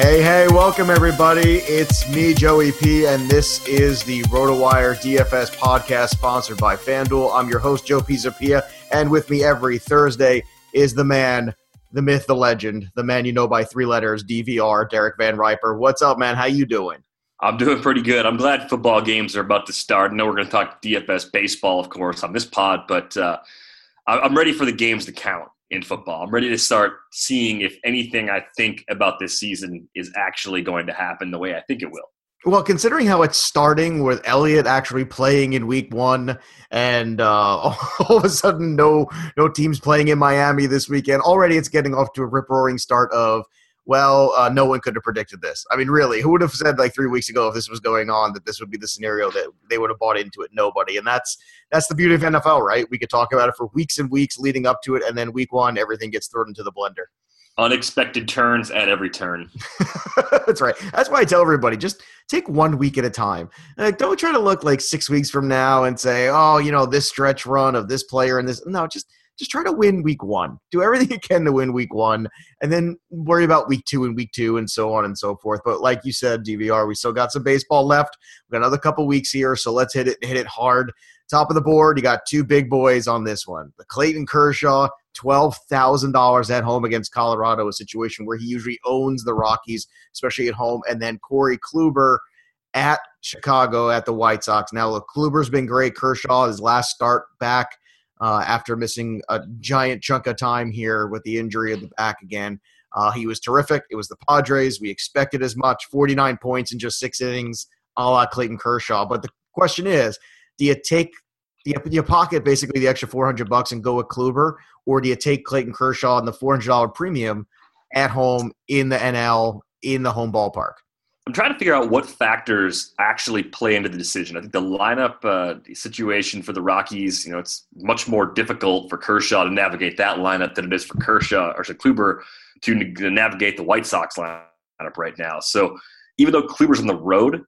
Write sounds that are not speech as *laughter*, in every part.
Hey, hey, welcome everybody. It's me, Joey P, and this is the RotoWire DFS podcast sponsored by FanDuel. I'm your host, Joe Pisapia, and with me every Thursday is the man, the myth, the legend, the man you know by three letters, DVR, Derek Van Riper. What's up, man? How you doing? I'm doing pretty good. I'm glad football games are about to start. I know we're going to talk DFS baseball, of course, on this pod, but uh, I'm ready for the games to count in football. I'm ready to start seeing if anything I think about this season is actually going to happen the way I think it will. Well, considering how it's starting with Elliott actually playing in Week One, and uh, *laughs* all of a sudden no no teams playing in Miami this weekend, already it's getting off to a rip roaring start of well, uh, no one could have predicted this. I mean, really, who would have said like three weeks ago if this was going on that this would be the scenario that they would have bought into it? Nobody. And that's that's the beauty of NFL, right? We could talk about it for weeks and weeks leading up to it, and then week one, everything gets thrown into the blender. Unexpected turns at every turn. *laughs* that's right. That's why I tell everybody just take one week at a time. Like, don't try to look like six weeks from now and say, oh, you know, this stretch run of this player and this. No, just just try to win week one. Do everything *laughs* you can to win week one, and then worry about week two and week two and so on and so forth. But like you said, DVR, we still got some baseball left. We got another couple weeks here, so let's hit it hit it hard. Top of the board, you got two big boys on this one. The Clayton Kershaw, twelve thousand dollars at home against Colorado, a situation where he usually owns the Rockies, especially at home, and then Corey Kluber at Chicago at the White Sox. Now, look, Kluber's been great. Kershaw, his last start back uh, after missing a giant chunk of time here with the injury of the back again. Uh, he was terrific. It was the Padres. We expected as much 49 points in just six innings, a la Clayton Kershaw. But the question is do you take do you pocket basically the extra 400 bucks and go with Kluber, or do you take Clayton Kershaw and the $400 premium at home in the NL in the home ballpark? I'm trying to figure out what factors actually play into the decision. I think the lineup uh, situation for the Rockies, you know, it's much more difficult for Kershaw to navigate that lineup than it is for Kershaw or Kluber to navigate the White Sox lineup right now. So even though Kluber's on the road,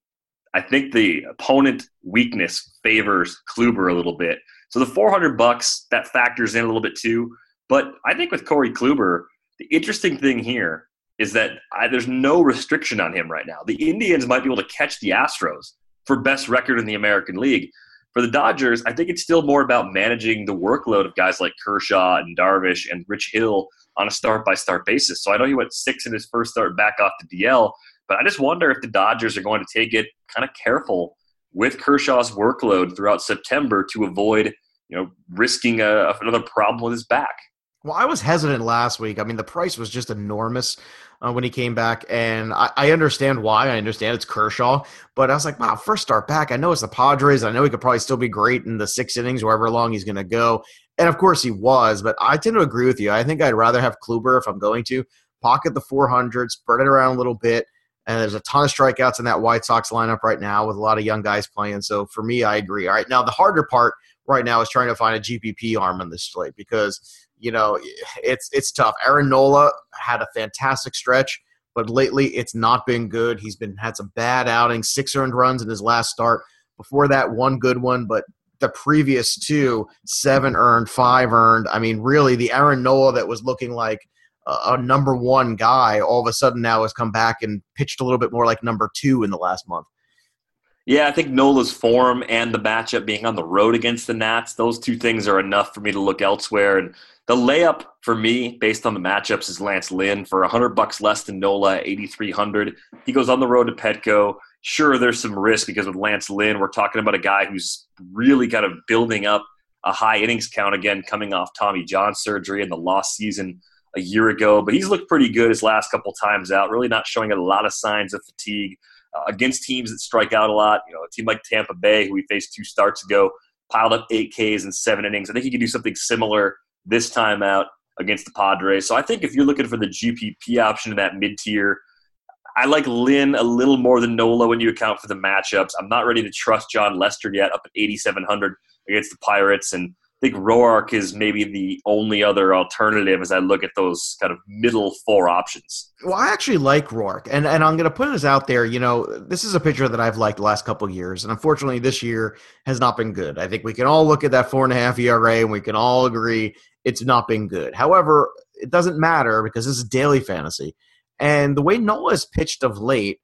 I think the opponent weakness favors Kluber a little bit. So the 400 bucks that factors in a little bit too. But I think with Corey Kluber, the interesting thing here is that I, there's no restriction on him right now. The Indians might be able to catch the Astros for best record in the American League. For the Dodgers, I think it's still more about managing the workload of guys like Kershaw and Darvish and Rich Hill on a start by start basis. So I know he went six in his first start back off the DL, but I just wonder if the Dodgers are going to take it kind of careful with Kershaw's workload throughout September to avoid, you know, risking a, another problem with his back. Well, I was hesitant last week. I mean, the price was just enormous uh, when he came back, and I, I, understand why. I understand it's Kershaw, but I was like, wow, first start back. I know it's the Padres. I know he could probably still be great in the six innings, wherever long he's going to go. And of course, he was, but I tend to agree with you. I think I'd rather have Kluber if I'm going to. pocket the 400, spread it around a little bit. And there's a ton of strikeouts in that White Sox lineup right now with a lot of young guys playing. So for me, I agree. All right, now the harder part right now is trying to find a GPP arm on this slate because you know it's it's tough. Aaron Nola had a fantastic stretch, but lately it's not been good. He's been had some bad outings, six earned runs in his last start. Before that, one good one, but the previous two, seven earned, five earned. I mean, really, the Aaron Nola that was looking like a, number one guy all of a sudden now has come back and pitched a little bit more like number two in the last month. Yeah, I think Nola's form and the matchup being on the road against the Nats, those two things are enough for me to look elsewhere. And the layup for me, based on the matchups, is Lance Lynn for 100 bucks less than Nola, 8,300. He goes on the road to Petco. Sure, there's some risk because with Lance Lynn, we're talking about a guy who's really kind of building up a high innings count again, coming off Tommy John surgery in the lost season a year ago. But he's looked pretty good his last couple times out, really not showing a lot of signs of fatigue uh, against teams that strike out a lot. You know, a team like Tampa Bay, who we faced two starts ago, piled up eight Ks in seven innings. I think he could do something similar this time out against the Padres. So I think if you're looking for the GPP option in that mid tier, I like Lynn a little more than Nola when you account for the matchups. I'm not ready to trust Jon Lester yet, up at 8,700 against the Pirates, and I think Roark is maybe the only other alternative as I look at those kind of middle four options. Well, I actually like Roark, and and I'm going to put this out there. You know, this is a pitcher that I've liked the last couple years, and unfortunately, this year has not been good. I think we can all look at that four and a half ERA, and we can all agree it's not been good. However, it doesn't matter because this is daily fantasy, and the way Nola's pitched of late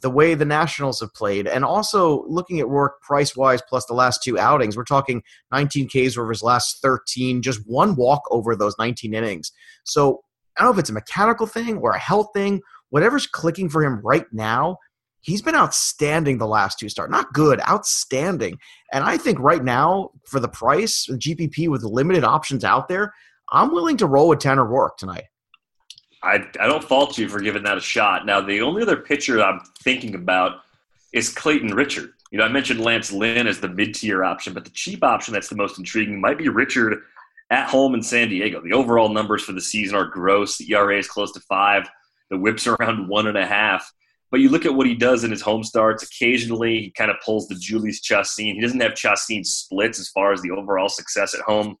the way the Nationals have played, and also looking at Roark price wise plus the last two outings, we're talking 19 Ks over his last 13, just one walk over those 19 innings. So I don't know if it's a mechanical thing or a health thing, whatever's clicking for him right now. He's been outstanding the last two start. Not good, outstanding. And I think right now, for the price, GPP with limited options out there, I'm willing to roll with Tanner Roark tonight. I, I don't fault you for giving that a shot. Now, the only other pitcher I'm thinking about is Clayton Richard. You know, I mentioned Lance Lynn as the mid tier option, but the cheap option that's the most intriguing might be Richard at home in San Diego. The overall numbers for the season are gross. The ERA is close to five. The whips around one and a half. But you look at what he does in his home starts. Occasionally, he kind of pulls the Jhoulys Chacin. He doesn't have Chacin splits as far as the overall success at home.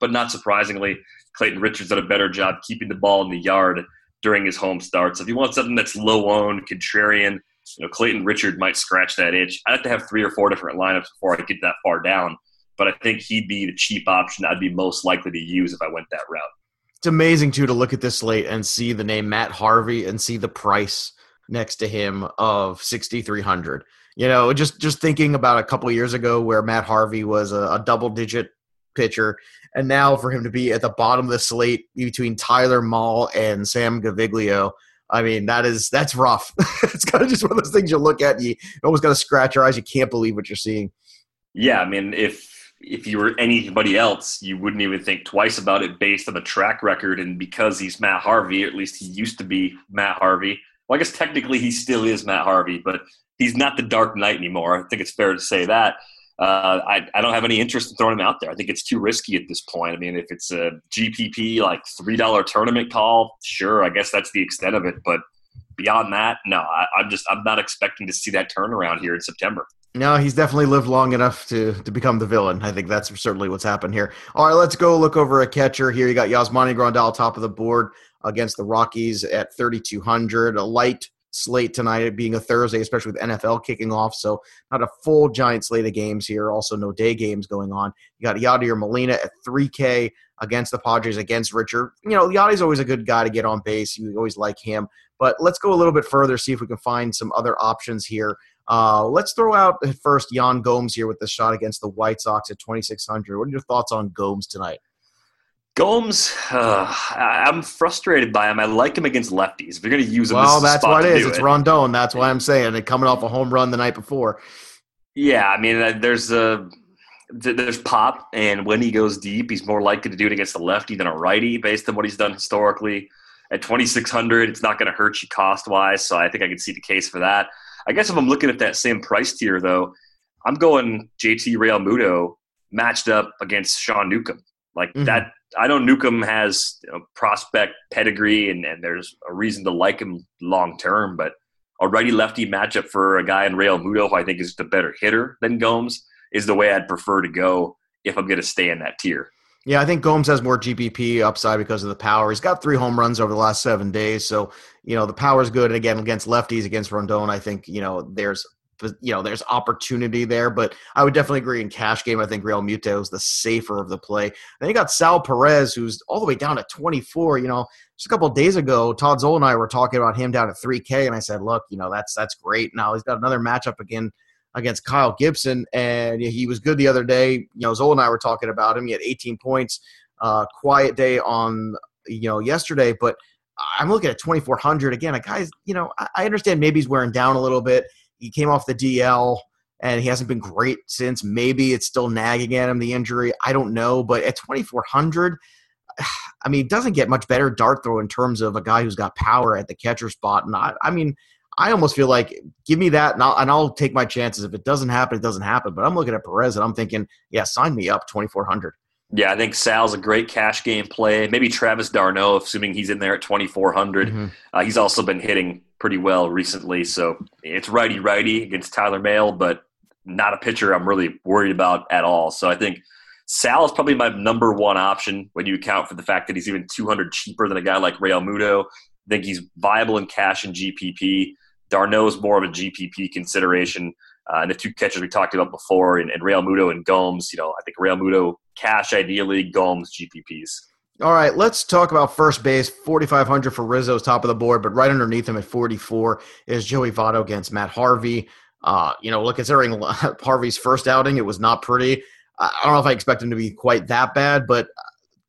But not surprisingly, Clayton Richards done a better job keeping the ball in the yard during his home starts. If you want something that's low owned, contrarian, you know, Clayton Richard might scratch that itch. I'd have to have three or four different lineups before I get that far down. But I think he'd be the cheap option I'd be most likely to use if I went that route. It's amazing too to look at this slate and see the name Matt Harvey and see the price next to him of sixty three hundred. You know, just just thinking about a couple years ago where Matt Harvey was a, a double digit pitcher and now for him to be at the bottom of the slate between Tyler Mahle and Sam Gaviglio, I mean that is that's rough. *laughs* it's kind of just one of those things you look at, and you almost got to scratch your eyes. You can't believe what you're seeing. Yeah, I mean if if you were anybody else, you wouldn't even think twice about it based on the track record and because he's Matt Harvey, or at least he used to be Matt Harvey. Well, I guess technically he still is Matt Harvey, but he's not the Dark Knight anymore. I think it's fair to say that uh, I, I don't have any interest in throwing him out there. I think it's too risky at this point. I mean, if it's a GPP like three dollar tournament call, sure, I guess that's the extent of it. But beyond that, no, I, I'm just I'm not expecting to see that turnaround here in September. No, he's definitely lived long enough to to become the villain. I think that's certainly what's happened here. All right, let's go look over a catcher here. You got Yasmani Grandal top of the board against the Rockies at 3,200. A light slate tonight, being a Thursday, especially with NFL kicking off. So not a full giant slate of games here. Also, no day games going on. You got Yadier Molina at 3K against the Padres against Richard. You know, Yadi's always a good guy to get on base. You always like him. But let's go a little bit further, see if we can find some other options here. Uh, let's throw out first Yan Gomes here with the shot against the White Sox at 2,600. What are your thoughts on Gomes tonight? Gomes, uh, I'm frustrated by him. I like him against lefties. If you're going to use him, well, that's what it is. It's it. Rondon. That's why I'm saying it. Coming off a home run the night before. Yeah, I mean, uh, there's a there's pop, and when he goes deep, he's more likely to do it against a lefty than a righty, based on what he's done historically. At 2600, it's not going to hurt you cost wise, so I think I can see the case for that. I guess if I'm looking at that same price tier, though, I'm going JT Realmuto matched up against Sean Newcomb. Like mm-hmm. that I know Newcomb has you know, prospect pedigree, and, and there's a reason to like him long term. But a righty lefty matchup for a guy in Realmuto, who I think is the better hitter than Gomes, is the way I'd prefer to go if I'm going to stay in that tier. Yeah, I think Gomes has more GPP upside because of the power. He's got three home runs over the last seven days, so you know the power is good. And again, against lefties, against Rondon, I think you know there's you know there's opportunity there. But I would definitely agree in cash game. I think Realmuto is the safer of the play. Then you got Sal Perez, who's all the way down at 24. You know, just a couple days ago, Todd Zoll and I were talking about him down at 3K, and I said, look, you know that's that's great. Now he's got another matchup again against Kyle Gibson, and he was good the other day. You know, Zoll and I were talking about him. He had 18 points. Uh, quiet day on you know yesterday, but I'm looking at 2400 again. A guy's, you know, I understand maybe he's wearing down a little bit. He came off the DL and he hasn't been great since. Maybe it's still nagging at him the injury. I don't know, but at 2400, *sighs* I mean, it doesn't get much better dart throw in terms of a guy who's got power at the catcher spot. And I, I mean, I almost feel like give me that and I'll, and I'll take my chances. If it doesn't happen, it doesn't happen. But I'm looking at Perez and I'm thinking, yeah, sign me up 2,400. Yeah, I think Sal's a great cash game play. Maybe Travis d'Arnaud, assuming he's in there at 2,400. Mm-hmm. Uh, he's also been hitting pretty well recently. So it's righty righty against Tyler Mahle, but not a pitcher I'm really worried about at all. So I think Sal is probably my number one option when you account for the fact that he's even 200 cheaper than a guy like Realmuto. I think he's viable in cash and GPP. d'Arnaud is more of a GPP consideration. Uh, and the two catchers we talked about before, and, and Realmuto and Gomes, you know, I think Realmuto cash ideally, Gomes GPPs. All right, let's talk about first base. 4,500 for Rizzo's top of the board, but right underneath him at 44 is Joey Votto against Matt Harvey. Uh, you know, look, considering *laughs* Harvey's first outing, it was not pretty. I don't know if I expect him to be quite that bad, but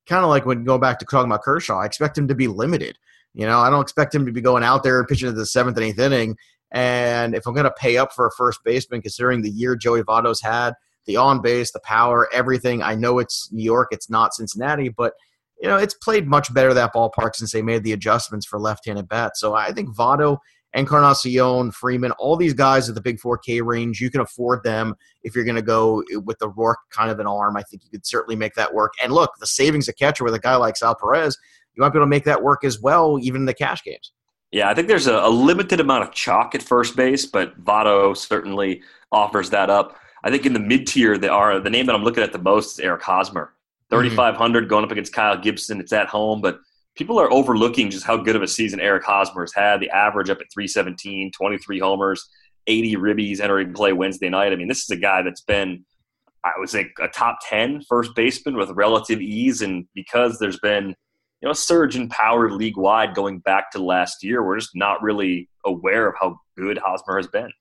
kind of like when going back to talking about Kershaw, I expect him to be limited. You know, I don't expect him to be going out there and pitching to the seventh and eighth inning. And if I'm going to pay up for a first baseman, considering the year Joey Votto's had, the on base, the power, everything, I know it's New York, it's not Cincinnati, but you know it's played much better that ballpark since they made the adjustments for left-handed bats. So I think Votto, Encarnacion, Freeman, all these guys at the big 4K range, you can afford them if you're going to go with the Roark kind of an arm. I think you could certainly make that work. And look, the savings of catcher with a guy like Sal Perez, you might be able to make that work as well, even in the cash games. Yeah, I think there's a, a, limited amount of chalk at first base, but Votto certainly offers that up. I think in the mid tier, are the name that I'm looking at the most is Eric Hosmer. 3,500 mm-hmm. going up against Kyle Gibson. It's at home, but people are overlooking just how good of a season Eric Hosmer has had. The average up at 317, 23 homers, 80 ribbies entering play Wednesday night. I mean, this is a guy that's been, I would say, a top 10 first baseman with relative ease. And because there's been you know, a surge in power league wide going back to last year. We're just not really aware of how good Hosmer has been.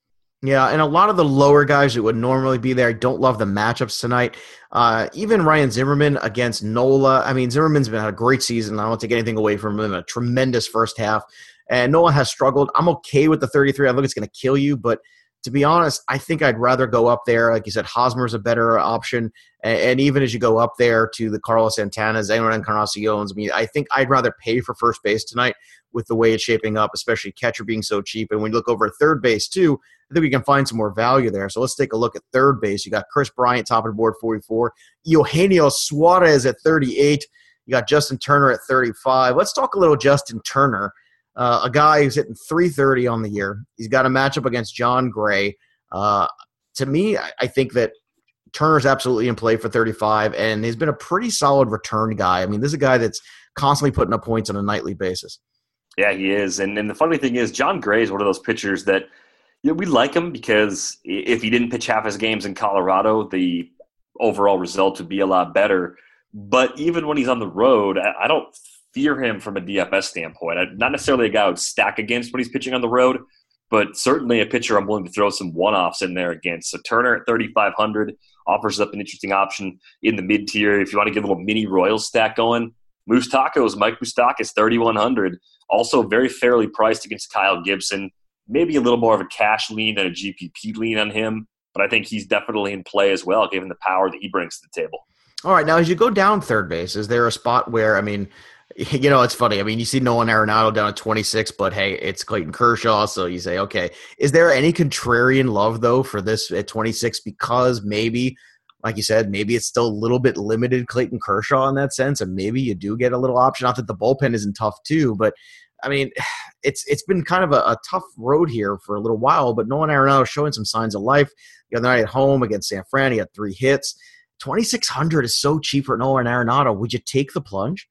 Yeah, and a lot of the lower guys that would normally be there, don't love the matchups tonight. Uh, even Ryan Zimmerman against Nola. I mean, Zimmerman's been had a great season. I don't take anything away from him. A tremendous first half. And Nola has struggled. I'm okay with the 33. I think it's going to kill you, but – to be honest, I think I'd rather go up there. Like you said, Hosmer's a better option. And, and even as you go up there to the Carlos Santanas, Aaron Encarnacion's, I mean, I think I'd rather pay for first base tonight with the way it's shaping up, especially catcher being so cheap. And when you look over at third base, too, I think we can find some more value there. So let's take a look at third base. You got Kris Bryant, top of the board, 44. Eugenio Suarez at 38. You got Justin Turner at 35. Let's talk a little Justin Turner. Uh, a guy who's hitting 330 on the year. He's got a matchup against Jon Gray. Uh, to me, I, I think that Turner's absolutely in play for 35, and he's been a pretty solid return guy. I mean, this is a guy that's constantly putting up points on a nightly basis. Yeah, he is. And, and the funny thing is, Jon Gray is one of those pitchers that you know, we like him because if he didn't pitch half his games in Colorado, the overall result would be a lot better. But even when he's on the road, I, I don't fear him from a DFS standpoint. I'm not necessarily a guy I would stack against when he's pitching on the road, but certainly a pitcher I'm willing to throw some one offs in there against. So Turner at 3,500 offers up an interesting option in the mid tier. If you want to get a little mini Royal stack going, Moustakas, Mike Moustakas, 3,100. Also very fairly priced against Kyle Gibson. Maybe a little more of a cash lean than a GPP lean on him, but I think he's definitely in play as well, given the power that he brings to the table. All right, now as you go down third base, is there a spot where I mean, *laughs* you know, it's funny. I mean, you see Nolan Arenado down at 26, but hey, it's Clayton Kershaw. So you say, okay, is there any contrarian love though for this at 26 because maybe like you said, maybe it's still a little bit limited Clayton Kershaw in that sense, and maybe you do get a little option. Not that the bullpen isn't tough too, but I mean, *sighs* it's it's been kind of a, a tough road here for a little while. But Nolan Arenado showing some signs of life. The other night at home against San Fran, he had three hits. Twenty six hundred is so cheap for Nolan Arenado. Would you take the plunge?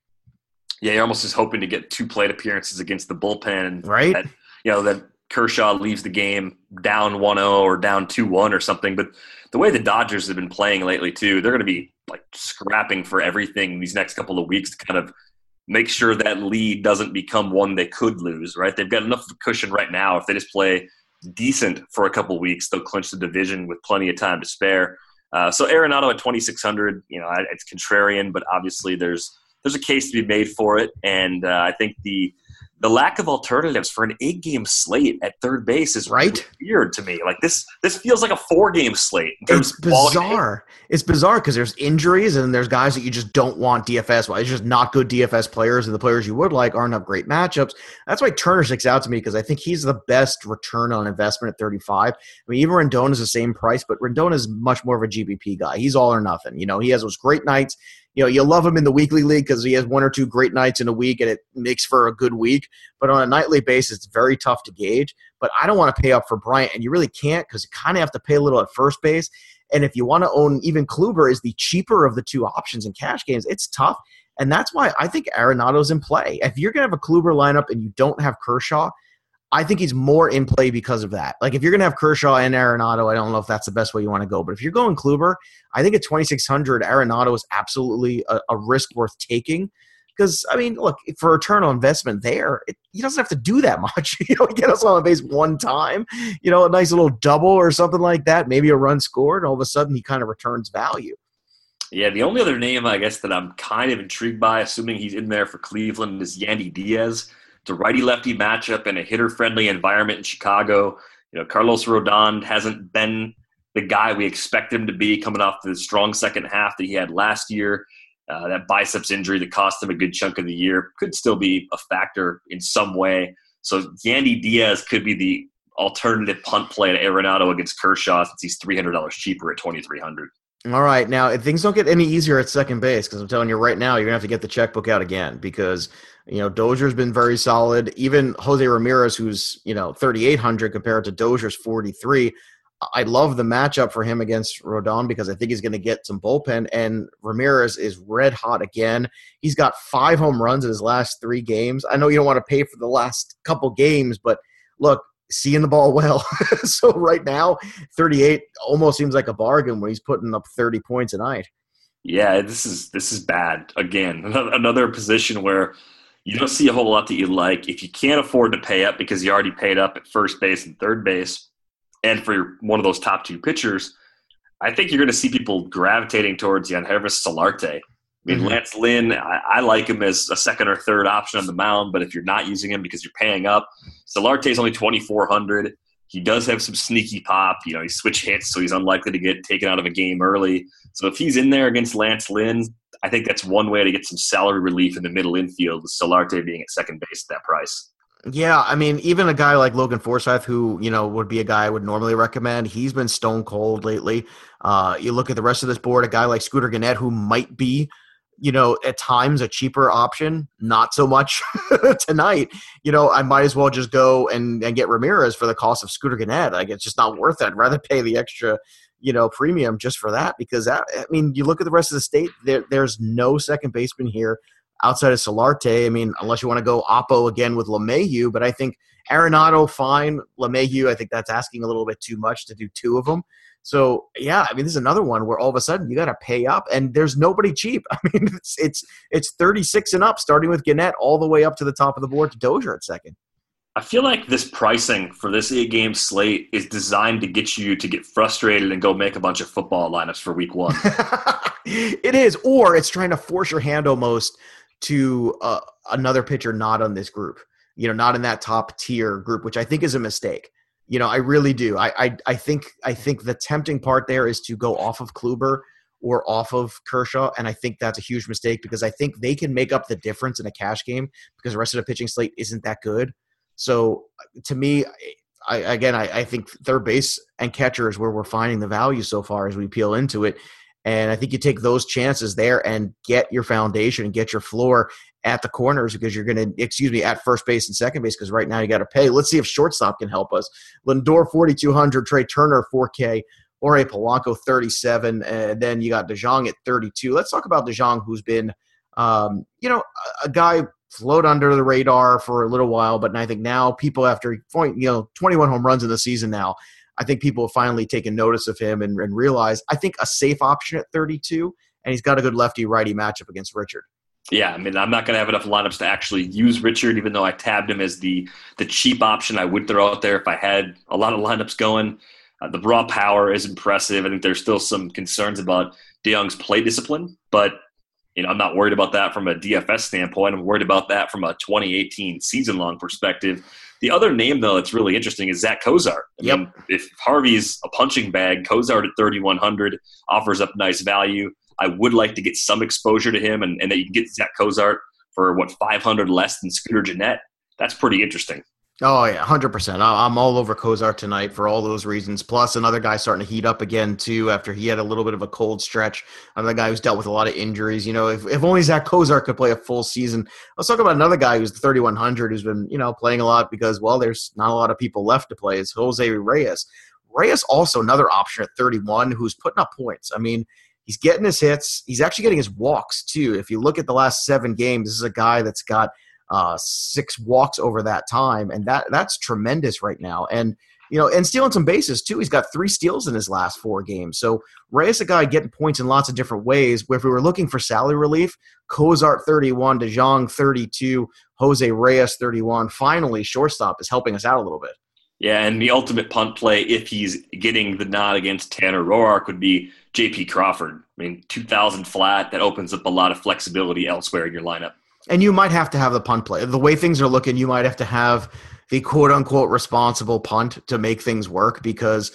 Yeah, you're almost just hoping to get two plate appearances against the bullpen, right? That, you know that Kershaw leaves the game down 1-0 or down 2-1 or something. But the way the Dodgers have been playing lately too, they're going to be like scrapping for everything these next couple of weeks to kind of make sure that lead doesn't become one they could lose. Right? They've got enough cushion right now. If they just play decent for a couple weeks, they'll clinch the division with plenty of time to spare. Uh, so Arenado at 2600, you know, it's contrarian, but obviously there's there's a case to be made for it, and uh, I think the the lack of alternatives for an eight game slate at third base is right weird to me. Like this, this feels like a four game slate. it's bizarre. It's bizarre because there's injuries and there's guys that you just don't want DFS. Well, it's just not good DFS players, and the players you would like aren't up great matchups. That's why Turner sticks out to me because I think he's the best return on investment at 35. I mean, even Rendon is the same price, but Rendon is much more of a GPP guy. He's all or nothing. You know, he has those great nights you know, you love him in the weekly league because he has one or two great nights in a week and it makes for a good week. But on a nightly basis, it's very tough to gauge. But I don't want to pay up for Bryant, and you really can't because you kind of have to pay a little at first base. And if you want to own even Kluber is the cheaper of the two options in cash games, it's tough. And that's why I think Arenado's in play. If you're going to have a Kluber lineup and you don't have Kershaw, I think he's more in play because of that. Like if you're going to have Kershaw and Arenado, I don't know if that's the best way you want to go. But if you're going Kluber, I think at 2600, Arenado is absolutely a, a risk worth taking. Because I mean, look for a return on investment there, it, he doesn't have to do that *laughs* much. you know, get us on base one time, you know, a nice little double or something like that, maybe a run scored, and all of a sudden he kind of returns value. Yeah, the only other name I guess that I'm kind of intrigued by, assuming he's in there for Cleveland, is Yandy Diaz. It's a righty lefty matchup in a hitter friendly environment in Chicago. You know, Carlos Rodon hasn't been the guy we expect him to be coming off the strong second half that he had last year. Uh, that biceps injury that cost him a good chunk of the year could still be a factor in some way. So Yandy Diaz could be the alternative punt play to Arenado against Kershaw since he's three hundred dollars cheaper at twenty three hundred. All right, now if things don't get any easier at second base, because I'm telling you right now, you're gonna have to get the checkbook out again because you know, Dozier's been very solid. Even Jose Ramirez, who's, you know, 3,800 compared to Dozier's 43. I love the matchup for him against Rodon because I think he's going to get some bullpen. And Ramirez is red hot again. He's got five home runs in his last three games. I know you don't want to pay for the last couple games, but look, seeing the ball *laughs* well. so right now, 38 almost seems like a bargain when he's putting up 30 points a night. Yeah, this is this is bad. Again, another position where you don't see a whole lot that you like. If you can't afford to pay up because you already paid up at first base and third base, and for one of those top two pitchers, I think you're going to see people gravitating towards Yangervis Solarte. I mean, mm-hmm. Lance Lynn, I, I, like him as a second or third option on the mound, but if you're not using him because you're paying up, Solarte is only 2,400. He does have some sneaky pop. You know, he switch hits, so he's unlikely to get taken out of a game early. So if he's in there against Lance Lynn, I think that's one way to get some salary relief in the middle infield with Solarte being at second base at that price. Yeah, I mean, even a guy like Logan Forsythe, who you know would be a guy I would normally recommend, he's been stone cold lately. Uh, you look at the rest of this board, a guy like Scooter Gennett, who might be, you know, at times a cheaper option, not so much *laughs* tonight. You know, I might as well just go and, and get Ramirez for the cost of Scooter Gennett. Like, it's just not worth it. I'd rather pay the extra you know premium just for that because that, I mean you look at the rest of the state there, there's no second baseman here outside of Solarte. I mean unless you want to go Oppo again with LeMahieu, but I think Arenado fine, LeMahieu I think that's asking a little bit too much to do two of them. So yeah, I mean this is another one where all of a sudden you got to pay up and there's nobody cheap. *laughs* I mean it's it's it's 36 and up starting with Gennett all the way up to the top of the board to Dozier at second. I feel like this pricing for this eight game slate is designed to get you to get frustrated and go make a bunch of football lineups for week one. *laughs* it is, or it's trying to force your hand almost to uh, another pitcher not on this group, you know, not in that top tier group, which I think is a mistake. You know, I really do. I, I, I think I think the tempting part there is to go off of Kluber or off of Kershaw, and I think that's a huge mistake because I think they can make up the difference in a cash game because the rest of the pitching slate isn't that good. So to me, I, again, I, I, think third base and catcher is where we're finding the value so far as we peel into it. And I think you take those chances there and get your foundation and get your floor at the corners because you're going to, excuse me, at first base and second base because right now you got to pay. Let's see if shortstop can help us. Lindor 4,200, Trea Turner 4K, or a Polanco 37, and then you got DeJong at 32. Let's talk about DeJong, who's been, um, you know, a, a guy float under the radar for a little while, but I think now people after you know 21 home runs in the season now, I think people have finally taken notice of him and, and realized I think a safe option at 32, and he's got a good lefty righty matchup against Richard. Yeah, I mean, I'm not going to have enough lineups to actually use Richard, even though I tabbed him as the the cheap option I would throw out there if I had a lot of lineups going. Uh, the raw power is impressive. I think there's still some concerns about DeJong's play discipline, but you know, I'm not worried about that from a DFS standpoint. I'm worried about that from a 2018 season long perspective. The other name, though, that's really interesting is Zach Cozart. I yep. mean, if Harvey's a punching bag, Cozart at 3,100 offers up nice value. I would like to get some exposure to him, and, and that you can get Zach Cozart for what 500 less than Scooter Gennett. That's pretty interesting. Oh yeah, hundred percent. I'm all over Cozart tonight for all those reasons. Plus, another guy starting to heat up again too after he had a little bit of a cold stretch. Another guy who's dealt with a lot of injuries. You know, if, if only Zach Cozart could play a full season. Let's talk about another guy who's the 3100 who's been you know playing a lot because well, there's not a lot of people left to play. Is Jose Reyes. Reyes also another option at 31 who's putting up points. I mean, he's getting his hits. He's actually getting his walks too. If you look at the last seven games, this is a guy that's got uh, six walks over that time, and that that's tremendous right now. And you know, and stealing some bases too. He's got three steals in his last four games. So Reyes a guy getting points in lots of different ways. If we were looking for salary relief, Cozart 31, DeJong 32, Jose Reyes 31. Finally, shortstop is helping us out a little bit. Yeah, and the ultimate punt play, if he's getting the nod against Tanner Roark, would be J.P. Crawford. I mean, 2,000 flat, that opens up a lot of flexibility elsewhere in your lineup and you might have to have the punt play. The way things are looking, you might have to have the quote unquote responsible punt to make things work because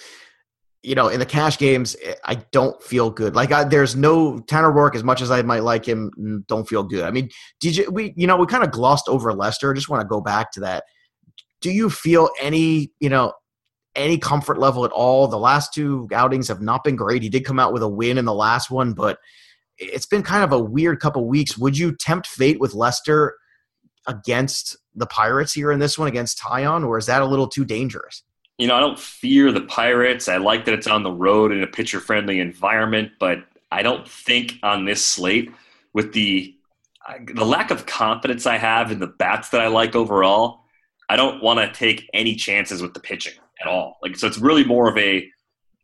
you know in the cash games I don't feel good. Like I, there's no Tanner Roark as much as I might like him. Don't feel good. I mean, did you we you know we kind of glossed over Lester. I just want to go back to that. Do you feel any you know any comfort level at all? The last two outings have not been great. He did come out with a win in the last one, but it's been kind of a weird couple weeks. Would you tempt fate with Lester against the Pirates here in this one against Taillon, or is that a little too dangerous? You know, I don't fear the Pirates. I like that it's on the road in a pitcher friendly environment, but I don't think on this slate with the the lack of confidence I have in the bats that I like overall, I don't want to take any chances with the pitching at all. Like so it's really more of a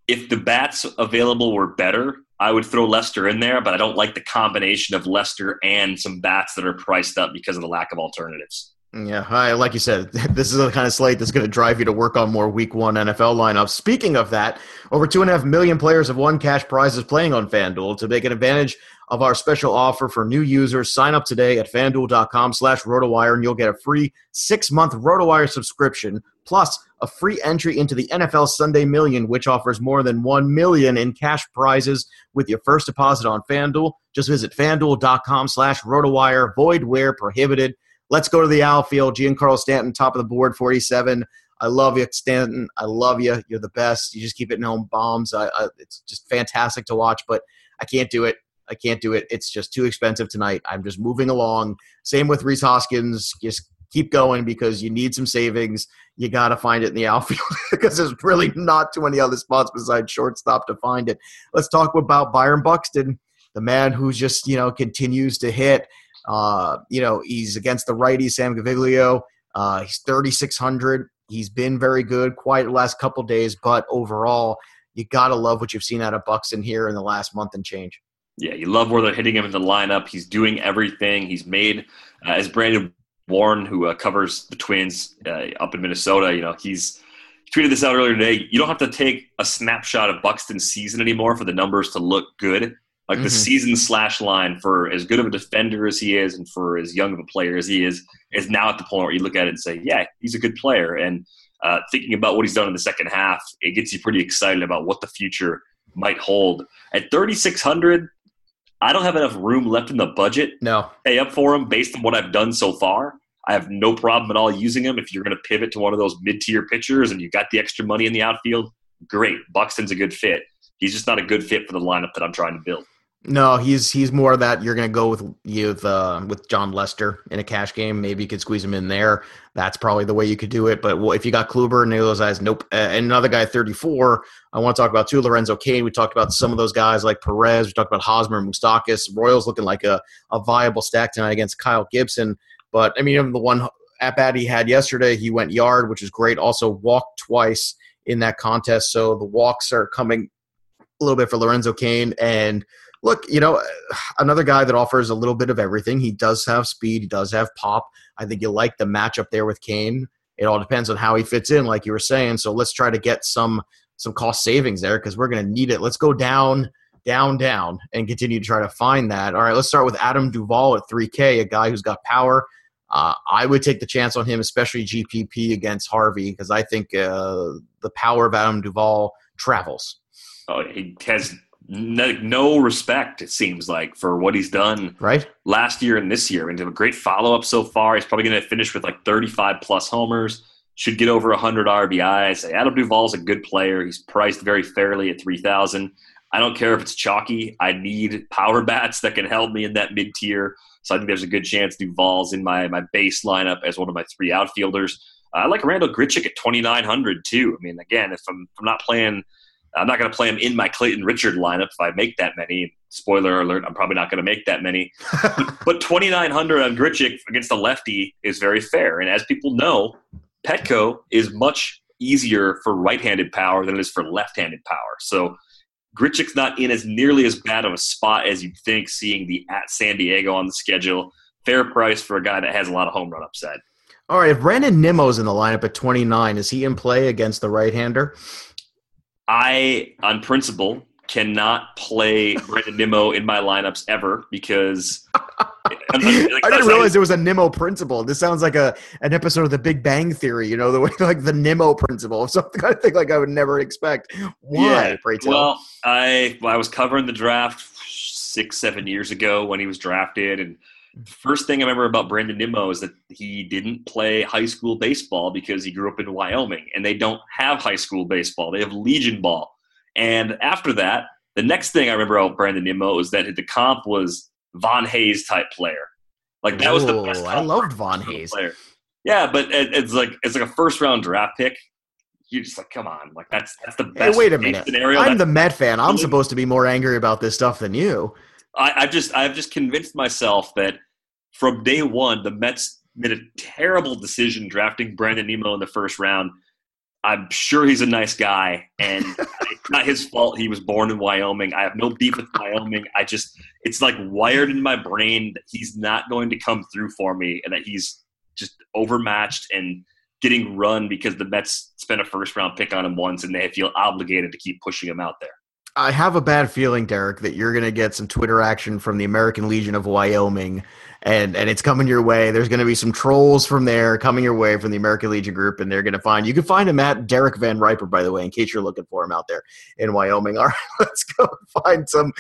if the bats available were better, I would throw Lester in there, but I don't like the combination of Lester and some bats that are priced up because of the lack of alternatives. Yeah, I, like you said, *laughs* this is the kind of slate that's going to drive you to work on more Week One NFL lineups. Speaking of that, over two and a half million players have won cash prizes playing on FanDuel. To take advantage of our special offer for new users, sign up today at FanDuel.com/slash RotoWire, and you'll get a free six-month RotoWire subscription plus a free entry into the NFL Sunday Million, which offers more than one million in cash prizes with your first deposit on FanDuel. Just visit FanDuel.com/slash RotoWire. Void where prohibited. Let's go to the outfield. Giancarlo Stanton, top of the board, 47. I love you, Stanton. I love you. You're the best. You just keep hitting home bombs. I, I, it's just fantastic to watch, but I can't do it. I can't do it. It's just too expensive tonight. I'm just moving along. Same with Rhys Hoskins. Just keep going because you need some savings. You got to find it in the outfield *laughs* because there's really not too many other spots besides shortstop to find it. Let's talk about Byron Buxton, the man who just, you know, continues to hit. Uh, you know, he's against the righty, Sam Gaviglio. Uh, he's 3,600. He's been very good, quiet the last couple days, but overall, you got to love what you've seen out of Buxton here in the last month and change. Yeah, you love where they're hitting him in the lineup. He's doing everything. He's made, uh, as Brandon Warne, who uh, covers the Twins uh, up in Minnesota, you know, he's he tweeted this out earlier today. You don't have to take a snapshot of Buxton's season anymore for the numbers to look good. Like mm-hmm. the season slash line for as good of a defender as he is and for as young of a player as he is, is now at the point where you look at it and say, yeah, he's a good player. And uh, thinking about what he's done in the second half, it gets you pretty excited about what the future might hold. At 3,600, I don't have enough room left in the budget. No. Pay up for him based on what I've done so far. I have no problem at all using him. If you're going to pivot to one of those mid tier pitchers and you got the extra money in the outfield, great. Buxton's a good fit. he's just not a good fit for the lineup that I'm trying to build. No, he's he's more that you're going to go with you with uh, with Jon Lester in a cash game. Maybe you could squeeze him in there. That's probably the way you could do it. But if you got Kluber and those guys, nope. And another guy, 34. I want to talk about too, Lorenzo Cain. We talked about some of those guys like Perez. We talked about Hosmer, Moustakas. Royals looking like a, a viable stack tonight against Kyle Gibson. But I mean, the one at bat he had yesterday, he went yard, which is great. Also walked twice in that contest, so the walks are coming a little bit for Lorenzo Cain and look, you know, another guy that offers a little bit of everything. He does have speed, he does have pop. I think you like the matchup there with Cain. It all depends on how he fits in, like you were saying. So let's try to get some some cost savings there because we're going to need it. Let's go down, down, down, and continue to try to find that. All right, let's start with Adam Duvall at 3K, a guy who's got power. Uh, I would take the chance on him, especially GPP against Harvey, because I think uh, the power of Adam Duvall travels. Oh, he has no, no, respect, it seems like, for what he's done right last year and this year. And a great follow up so far. He's probably going to finish with like 35 plus homers, should get over 100 RBIs. Adam Duvall's a good player. He's priced very fairly at 3,000. I don't care if it's chalky. I need power *laughs* bats that can help me in that mid tier. So I think there's a good chance Duvall's in my, my base lineup as one of my three outfielders. I like Randall Grichuk at 2,900 too. I mean, again, if I'm, if I'm not playing – I'm not going to play him in my Clayton Richard lineup if I make that many. Spoiler alert: I'm probably not going to make that many. *laughs* but 2,900 on Grichuk against a lefty is very fair. And as people know, Petco is much easier for right-handed power than it is for left-handed power. So Grichuk's not in as nearly as bad of a spot as you'd think. Seeing the at San Diego on the schedule, fair price for a guy that has a lot of home run upside. All right, if Brandon Nimmo's in the lineup at 29, is he in play against the right-hander? I, on principle, cannot play Brandon Nimmo in my lineups ever because *laughs* I didn't realize there was a Nimmo principle. This sounds like a an episode of The Big Bang Theory. You know, the way *laughs* like the Nimmo principle, *laughs* something I think like I would never expect. Why? Yeah. Well, I I was covering the draft six seven years ago when he was drafted, and first thing I remember about Brandon Nimmo is that he didn't play high school baseball because he grew up in Wyoming and they don't have high school baseball. They have Legion ball. And after that, the next thing I remember about Brandon Nimmo is that the comp was Von Hayes type player. Like that was the best. I loved Von Hayes. Player. Yeah, but it's like it's like a first round draft pick. You're just like, come on, like that's that's the best. Hey, wait a minute. Scenario. I'm that's the Met fan. I'm supposed to be more angry about this stuff than you. I, I've just I've just convinced myself that from day one, the Mets made a terrible decision drafting Brandon Nimmo in the first round. I'm sure he's a nice guy, and *laughs* it's not his fault. He was born in Wyoming. I have no beef with Wyoming. I just, it's like wired in my brain that he's not going to come through for me, and that he's just overmatched and getting run because the Mets spent a first round pick on him once, and they feel obligated to keep pushing him out there. I have a bad feeling, Derek, that you're going to get some Twitter action from the American Legion of Wyoming and and it's coming your way. There's going to be some trolls from there coming your way from the American Legion group, and they're going to find you can find him at Derek Van Riper, by the way, in case you're looking for him out there in Wyoming. *laughs* All right, let's go find some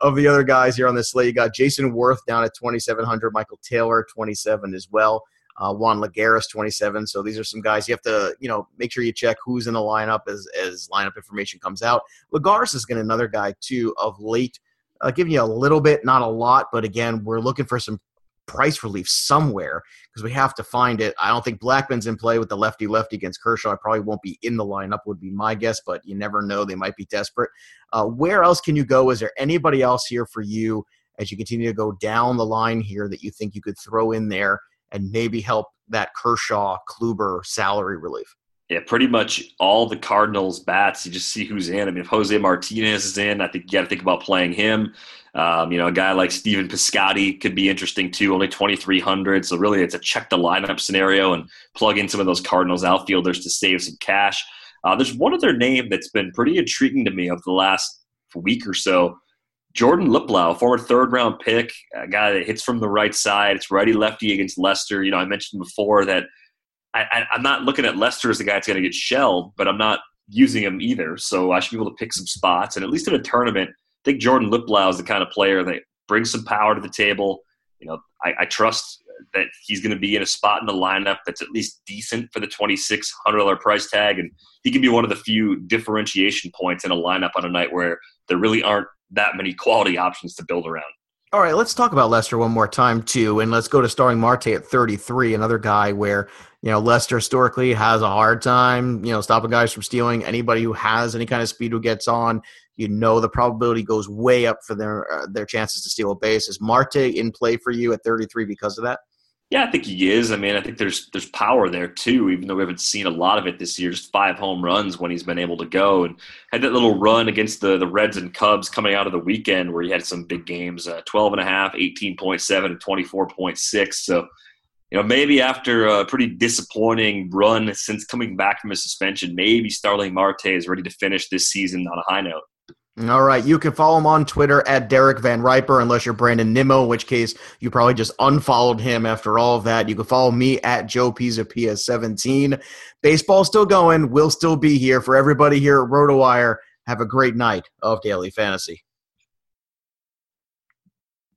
of the other guys here on this slate. You got Jayson Werth down at 2,700, Michael Taylor 27 as well. Uh, Juan Lagares, 27. So these are some guys you have to, you know, make sure you check who's in the lineup as, as lineup information comes out. Lagares is going another guy too of late, uh, giving you a little bit, not a lot, but again, we're looking for some price relief somewhere because we have to find it. I don't think Blackmon's in play with the lefty lefty against Kershaw. I probably won't be in the lineup, would be my guess, but you never know. They might be desperate. Uh, where else can you go? Is there anybody else here for you as you continue to go down the line here that you think you could throw in there and maybe help that Kershaw Kluber salary relief? Yeah, pretty much all the Cardinals bats. You just see who's in. I mean, if Jose Martinez is in, I think you got to think about playing him. Um, you know, a guy like Stephen Piscotty could be interesting too. Only twenty three hundred, so really it's a check the lineup scenario and plug in some of those Cardinals outfielders to save some cash. Uh, there's one other name that's been pretty intriguing to me over the last week or so. Jordan Luplow, former third round pick, a guy that hits from the right side. It's righty lefty against Lester. You know, I mentioned before that I, am not looking at Lester as the guy that's going to get shelled, but I'm not using him either. So I should be able to pick some spots. And at least in a tournament, I think Jordan Luplow is the kind of player that brings some power to the table. You know, I, I trust that he's going to be in a spot in the lineup that's at least decent for the $2,600 price tag. And he can be one of the few differentiation points in a lineup on a night where there really aren't that many quality options to build around. All right, let's talk about Lester one more time too, and let's go to starting Marte at 33, another guy where you know Lester historically has a hard time, you know, stopping guys from stealing. Anybody who has any kind of speed who gets on, you know, the probability goes way up for their uh, their chances to steal a base. Is Marte in play for you at 33 because of that? Yeah, I think he is. I mean, I think there's there's power there too, even though we haven't seen a lot of it this year. Just five home runs when he's been able to go, and had that little run against the the Reds and Cubs coming out of the weekend where he had some big games: uh, 12 and a half, 18.7, and 24.6. So, you know, maybe after a pretty disappointing run since coming back from his suspension, maybe Starling Marte is ready to finish this season on a high note. All right. You can follow him on Twitter at Derek VanRiper, unless you're Brandon Nimmo, in which case you probably just unfollowed him after all of that. You can follow me at Joe Pisa PS17. Baseball's still going. We'll still be here for everybody here at RotoWire. Have a great night of Daily Fantasy.